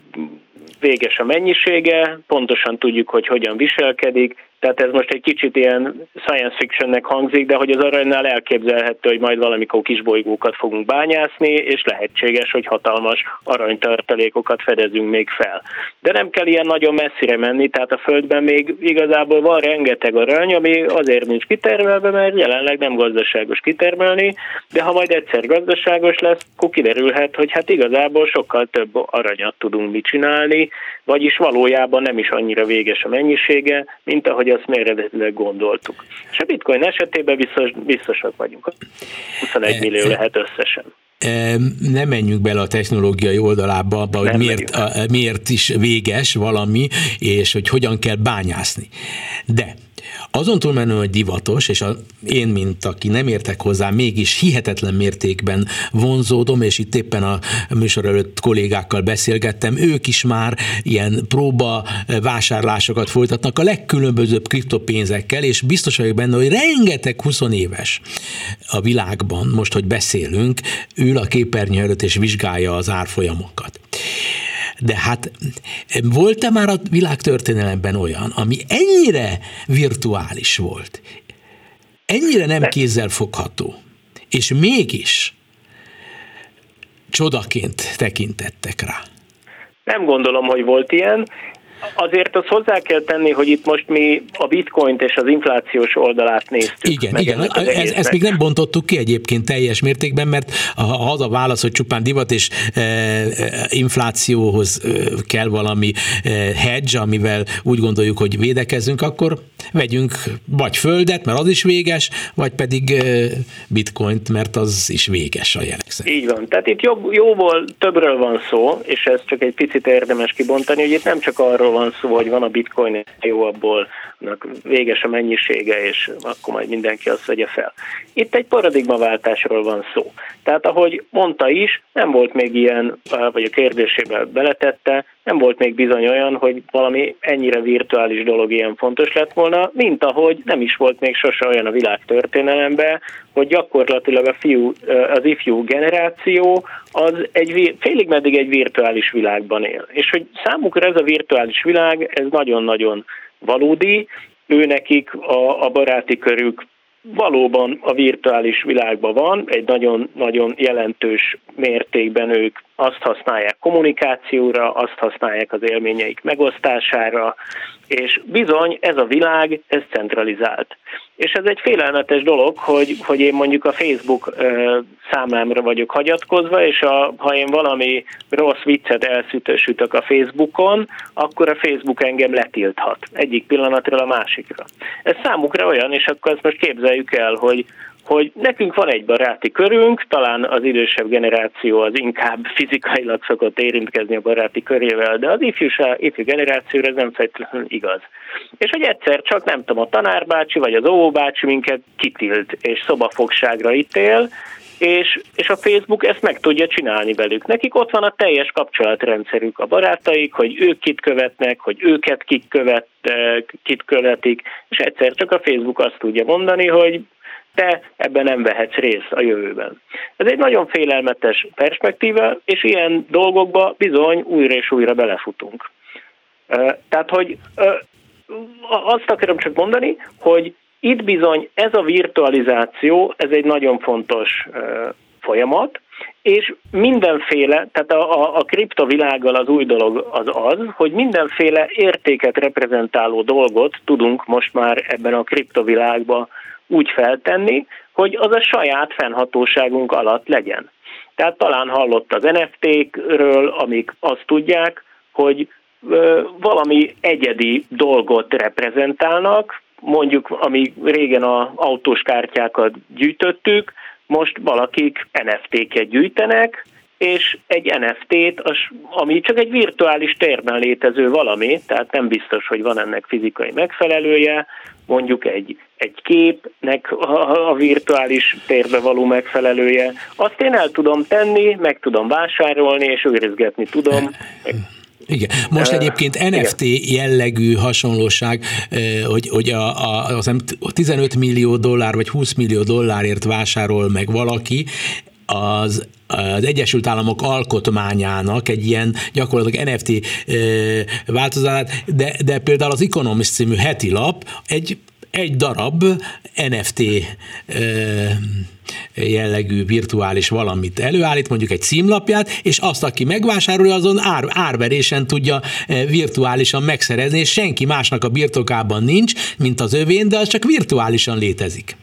véges a mennyisége, pontosan tudjuk, hogy hogyan viselkedik, tehát ez most egy kicsit ilyen science fictionnek hangzik, de hogy az aranynál elképzelhető, hogy majd valamikor kisbolygókat fogunk bányászni, és lehetséges, hogy hatalmas aranytartalékokat fedezünk még fel. De nem kell ilyen nagyon messzire menni, tehát a Földben még igazából van rengeteg arany, ami azért nincs kitermelve, mert jelenleg nem gazdaságos kitermelni, de ha majd egyszer gazdaságos lesz, akkor kiderülhet, hogy hát igazából sokkal több aranyat tudunk mi csinálni, vagyis valójában nem is annyira véges a mennyisége, mint ahogy azt mi eredetileg gondoltuk. És a bitcoin esetében biztos, biztosak vagyunk. 21 millió lehet összesen nem menjünk bele a technológiai oldalába, abba, hogy miért, a, miért is véges valami, és hogy hogyan kell bányászni. De azon túlmenő, hogy divatos, és a, én, mint aki nem értek hozzá, mégis hihetetlen mértékben vonzódom, és itt éppen a műsor előtt kollégákkal beszélgettem, ők is már ilyen próba vásárlásokat folytatnak a legkülönbözőbb kriptopénzekkel, és biztos vagyok benne, hogy rengeteg 20 éves a világban, most, hogy beszélünk, ül a képernyő előtt és vizsgálja az árfolyamokat. De hát volt-e már a világtörténelemben olyan, ami ennyire virtuális volt, ennyire nem kézzel fogható, és mégis csodaként tekintettek rá? Nem gondolom, hogy volt ilyen. Azért azt hozzá kell tenni, hogy itt most mi a bitcoint és az inflációs oldalát néztük. Igen, igen. Ez, ezt még nem bontottuk ki egyébként teljes mértékben, mert ha az a válasz, hogy csupán divat és e, e, inflációhoz e, kell valami e, hedge, amivel úgy gondoljuk, hogy védekezünk, akkor vegyünk vagy földet, mert az is véges, vagy pedig e, bitcoint, mert az is véges a jelek szerint. Így van. Tehát itt jobb, jóból többről van szó, és ez csak egy picit érdemes kibontani, hogy itt nem csak arról arról van szó, hogy van a bitcoin, jó abból véges a mennyisége, és akkor majd mindenki azt vegye fel. Itt egy paradigmaváltásról van szó. Tehát ahogy mondta is, nem volt még ilyen, vagy a kérdésébe beletette, nem volt még bizony olyan, hogy valami ennyire virtuális dolog ilyen fontos lett volna, mint ahogy nem is volt még sose olyan a világ történelemben, hogy gyakorlatilag a fiú, az ifjú generáció az egy, félig meddig egy virtuális világban él. És hogy számukra ez a virtuális világ, ez nagyon-nagyon valódi, ő nekik a, a baráti körük valóban a virtuális világban van, egy nagyon-nagyon jelentős mértékben ők azt használják kommunikációra, azt használják az élményeik megosztására, és bizony ez a világ, ez centralizált. És ez egy félelmetes dolog, hogy, hogy én mondjuk a Facebook számlámra vagyok hagyatkozva, és a, ha én valami rossz viccet elszütösütök a Facebookon, akkor a Facebook engem letilthat egyik pillanatról a másikra. Ez számukra olyan, és akkor ezt most képzeljük el, hogy hogy nekünk van egy baráti körünk, talán az idősebb generáció az inkább fizikailag szokott érintkezni a baráti körével, de az ifjúság, ifjú generációra ez nem feltétlenül igaz. És hogy egyszer csak nem tudom, a tanárbácsi vagy az óvóbácsi minket kitilt és szobafogságra ítél, és, és a Facebook ezt meg tudja csinálni velük. Nekik ott van a teljes kapcsolatrendszerük, a barátaik, hogy ők kit követnek, hogy őket kit, követ, kit követik, és egyszer csak a Facebook azt tudja mondani, hogy te ebben nem vehetsz részt a jövőben. Ez egy nagyon félelmetes perspektíva, és ilyen dolgokba bizony újra és újra belefutunk. Tehát, hogy azt akarom csak mondani, hogy itt bizony ez a virtualizáció, ez egy nagyon fontos folyamat, és mindenféle, tehát a, a, a kriptovilággal az új dolog az az, hogy mindenféle értéket reprezentáló dolgot tudunk most már ebben a kriptovilágban úgy feltenni, hogy az a saját fennhatóságunk alatt legyen. Tehát talán hallott az NFT-kről, amik azt tudják, hogy valami egyedi dolgot reprezentálnak, mondjuk, ami régen a autós kártyákat gyűjtöttük, most valakik NFT-ket gyűjtenek, és egy NFT-t, ami csak egy virtuális térben létező valami, tehát nem biztos, hogy van ennek fizikai megfelelője, mondjuk egy, egy képnek a, virtuális térbe való megfelelője, azt én el tudom tenni, meg tudom vásárolni, és őrizgetni tudom. Igen. Most egyébként NFT jellegű hasonlóság, hogy, hogy a, a, a 15 millió dollár vagy 20 millió dollárért vásárol meg valaki, az az Egyesült Államok alkotmányának egy ilyen gyakorlatilag NFT változatát, de, de például az Economist című heti lap egy egy darab NFT jellegű virtuális valamit előállít, mondjuk egy címlapját, és azt, aki megvásárolja, azon ár, árverésen tudja virtuálisan megszerezni, és senki másnak a birtokában nincs, mint az övén, de az csak virtuálisan létezik.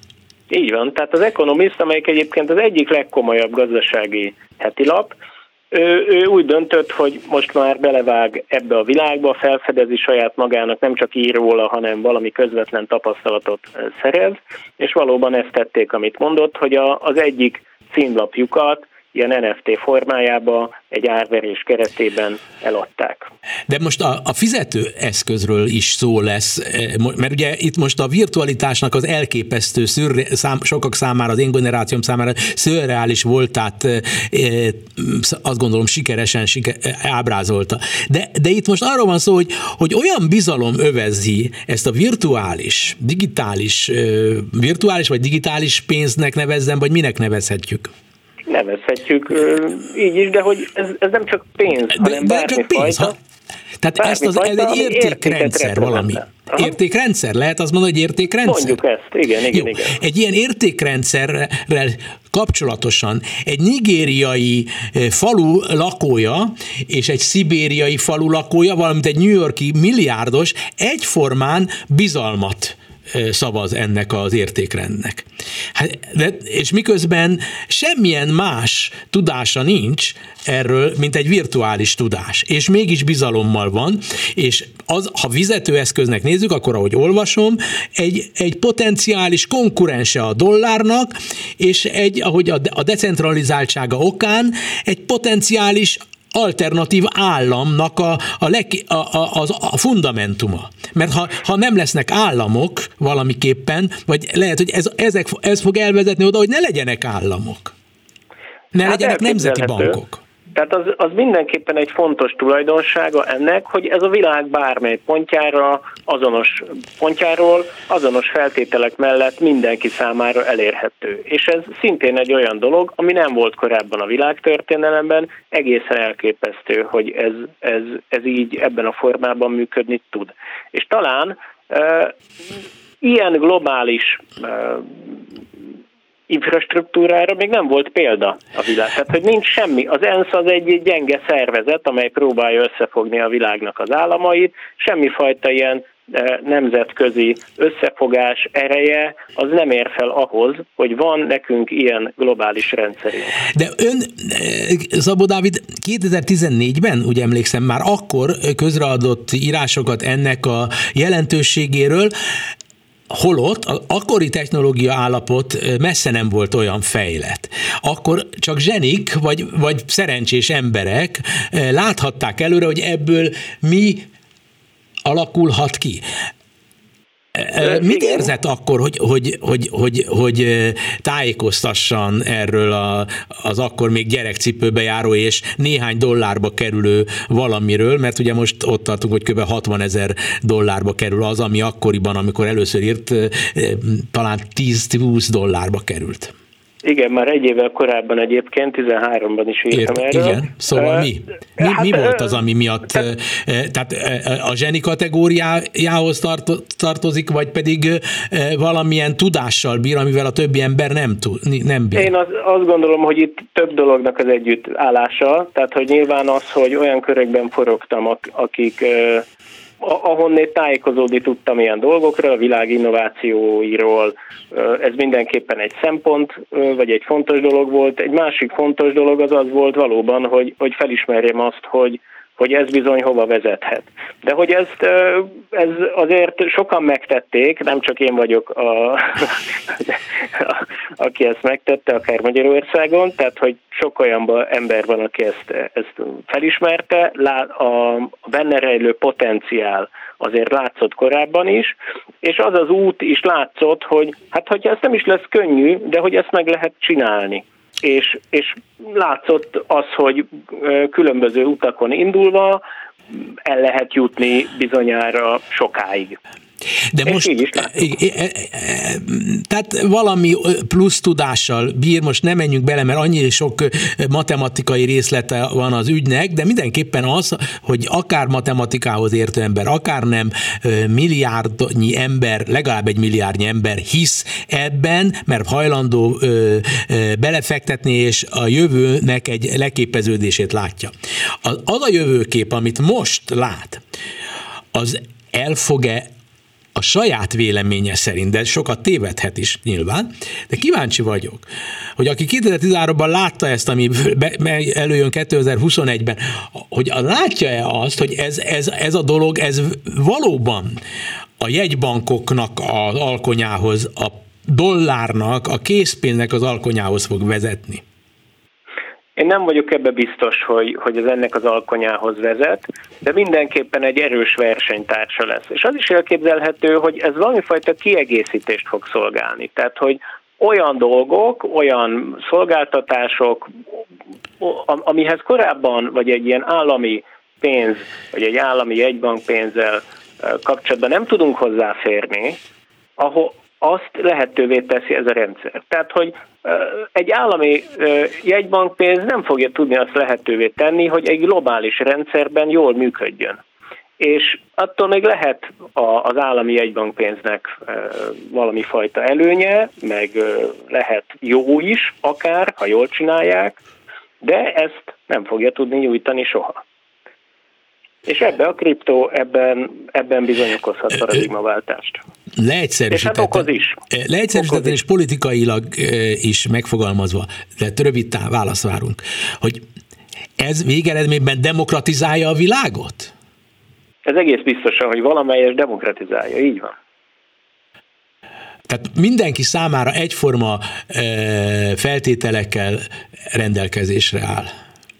Így van, tehát az Economist, amelyik egyébként az egyik legkomolyabb gazdasági heti lap, ő, ő úgy döntött, hogy most már belevág ebbe a világba, felfedezi saját magának, nem csak ír íróla, hanem valami közvetlen tapasztalatot szerez, és valóban ezt tették, amit mondott, hogy a, az egyik címlapjukat ilyen NFT formájába egy árverés keretében eladták. De most a, a fizető eszközről is szó lesz, eh, mert ugye itt most a virtualitásnak az elképesztő, szürre, szám, sokak számára, az én generációm számára szürreális voltát e, azt gondolom sikeresen siker, ábrázolta. De, de itt most arról van szó, hogy, hogy olyan bizalom övezi ezt a virtuális, digitális, virtuális vagy digitális pénznek nevezzem, vagy minek nevezhetjük? Nevezhetjük így is, de hogy ez, ez nem csak pénz, de, hanem de csak pénz, ha, tehát ezt az, ez egy értékrendszer valami. Aha. Értékrendszer? Lehet azt mondani, hogy értékrendszer? Mondjuk ezt, igen, igen, Jó. igen. Egy ilyen értékrendszerrel kapcsolatosan egy nigériai falu lakója és egy szibériai falu lakója, valamint egy New Yorki milliárdos egyformán bizalmat szavaz ennek az értékrendnek. Hát, de, és miközben semmilyen más tudása nincs erről, mint egy virtuális tudás, és mégis bizalommal van, és az, ha vizetőeszköznek nézzük, akkor ahogy olvasom, egy, egy potenciális konkurense a dollárnak, és egy, ahogy a, a decentralizáltsága okán, egy potenciális alternatív államnak a, a, leg, a, a, a, a fundamentuma. Mert ha, ha nem lesznek államok valamiképpen, vagy lehet, hogy ez, ezek, ez fog elvezetni oda, hogy ne legyenek államok. Ne hát legyenek nemzeti bankok. Tehát az, az mindenképpen egy fontos tulajdonsága ennek, hogy ez a világ bármely pontjára, azonos pontjáról, azonos feltételek mellett mindenki számára elérhető. És ez szintén egy olyan dolog, ami nem volt korábban a világtörténelemben, egészen elképesztő, hogy ez, ez, ez így ebben a formában működni tud. És talán e, ilyen globális e, infrastruktúrára még nem volt példa a világ. Tehát, hogy nincs semmi. Az ENSZ az egy gyenge szervezet, amely próbálja összefogni a világnak az államait, semmifajta ilyen e, nemzetközi összefogás ereje, az nem ér fel ahhoz, hogy van nekünk ilyen globális rendszerünk. De ön, e, Szabó Dávid, 2014-ben, ugye emlékszem, már akkor közreadott írásokat ennek a jelentőségéről, Holott az akkori technológia állapot messze nem volt olyan fejlett. Akkor csak zsenik, vagy, vagy szerencsés emberek láthatták előre, hogy ebből mi alakulhat ki. Mit Igen. érzett akkor, hogy, hogy, hogy, hogy, hogy tájékoztassan erről a, az akkor még gyerekcipőbe járó és néhány dollárba kerülő valamiről, mert ugye most ott tartunk, hogy kb. 60 ezer dollárba kerül az, ami akkoriban, amikor először írt, talán 10-20 dollárba került. Igen, már egy évvel korábban egyébként, 13-ban is írtam Ért, erről. Igen, szóval mi? Mi, hát, mi volt az, ami miatt, tehát, tehát a zseni kategóriájához tartozik, vagy pedig valamilyen tudással bír, amivel a többi ember nem, tud, nem bír? Én az, azt gondolom, hogy itt több dolognak az együttállása, tehát hogy nyilván az, hogy olyan körökben forogtam, akik ahonnét tájékozódni tudtam ilyen dolgokról, a világ innovációiról, ez mindenképpen egy szempont, vagy egy fontos dolog volt. Egy másik fontos dolog az az volt valóban, hogy, hogy felismerjem azt, hogy, hogy ez bizony hova vezethet. De hogy ezt ez azért sokan megtették, nem csak én vagyok, a, aki ezt megtette, akár Magyarországon, tehát hogy sok olyan ember van, aki ezt, ezt felismerte, a benne rejlő potenciál azért látszott korábban is, és az az út is látszott, hogy hát hogyha ez nem is lesz könnyű, de hogy ezt meg lehet csinálni és, és látszott az, hogy különböző utakon indulva el lehet jutni bizonyára sokáig. De most, így is tehát valami plusz tudással bír, most nem menjünk bele, mert annyi sok matematikai részlete van az ügynek, de mindenképpen az, hogy akár matematikához értő ember, akár nem milliárdnyi ember, legalább egy milliárdnyi ember hisz ebben, mert hajlandó belefektetni, és a jövőnek egy leképeződését látja. Az, az a jövőkép, amit most lát, az el fog-e a saját véleménye szerint, de sokat tévedhet is nyilván, de kíváncsi vagyok, hogy aki 2013-ban látta ezt, ami előjön 2021-ben, hogy látja-e azt, hogy ez, ez, ez a dolog, ez valóban a jegybankoknak az alkonyához, a dollárnak, a készpénznek az alkonyához fog vezetni? Én nem vagyok ebbe biztos, hogy, hogy ez ennek az alkonyához vezet, de mindenképpen egy erős versenytársa lesz. És az is elképzelhető, hogy ez valamifajta kiegészítést fog szolgálni. Tehát, hogy olyan dolgok, olyan szolgáltatások, amihez korábban, vagy egy ilyen állami pénz, vagy egy állami jegybankpénzzel kapcsolatban nem tudunk hozzáférni, ahol azt lehetővé teszi ez a rendszer. Tehát, hogy egy állami jegybankpénz nem fogja tudni azt lehetővé tenni, hogy egy globális rendszerben jól működjön. És attól még lehet az állami jegybankpénznek valami fajta előnye, meg lehet jó is, akár, ha jól csinálják, de ezt nem fogja tudni nyújtani soha. És ebbe a kriptó ebben, ebben bizony okozhat paradigmaváltást. Leegyszerűsíteten, és hát okoz is. És politikailag is megfogalmazva, de rövid választ várunk, hogy ez végeredményben demokratizálja a világot? Ez egész biztosan, hogy valamelyes demokratizálja, így van. Tehát mindenki számára egyforma feltételekkel rendelkezésre áll.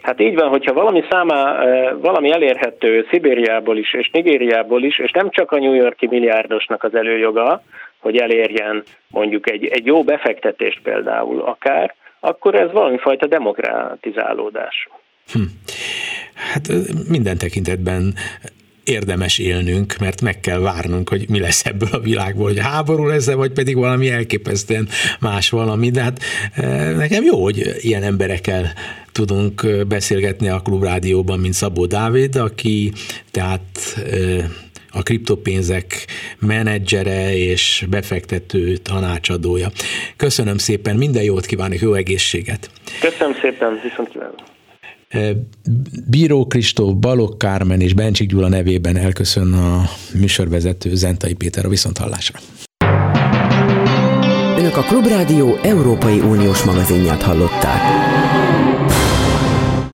Hát így van, hogyha valami számá, valami elérhető Szibériából is, és Nigériából is, és nem csak a New Yorki milliárdosnak az előjoga, hogy elérjen mondjuk egy, egy jó befektetést például akár, akkor ez valami fajta demokratizálódás. Hm. Hát minden tekintetben érdemes élnünk, mert meg kell várnunk, hogy mi lesz ebből a világból, hogy háború lesz vagy pedig valami elképesztően más valami, de hát nekem jó, hogy ilyen emberekkel tudunk beszélgetni a Klubrádióban, mint Szabó Dávid, aki tehát a kriptopénzek menedzsere és befektető tanácsadója. Köszönöm szépen, minden jót kívánok, jó egészséget! Köszönöm szépen, viszont kívánok! Bíró Kristóf, Balok Kármen és Bencsik Gyula nevében elköszön a műsorvezető Zentai Péter a Viszonthallásra. Önök a Klubrádió Európai Uniós magazinját hallották.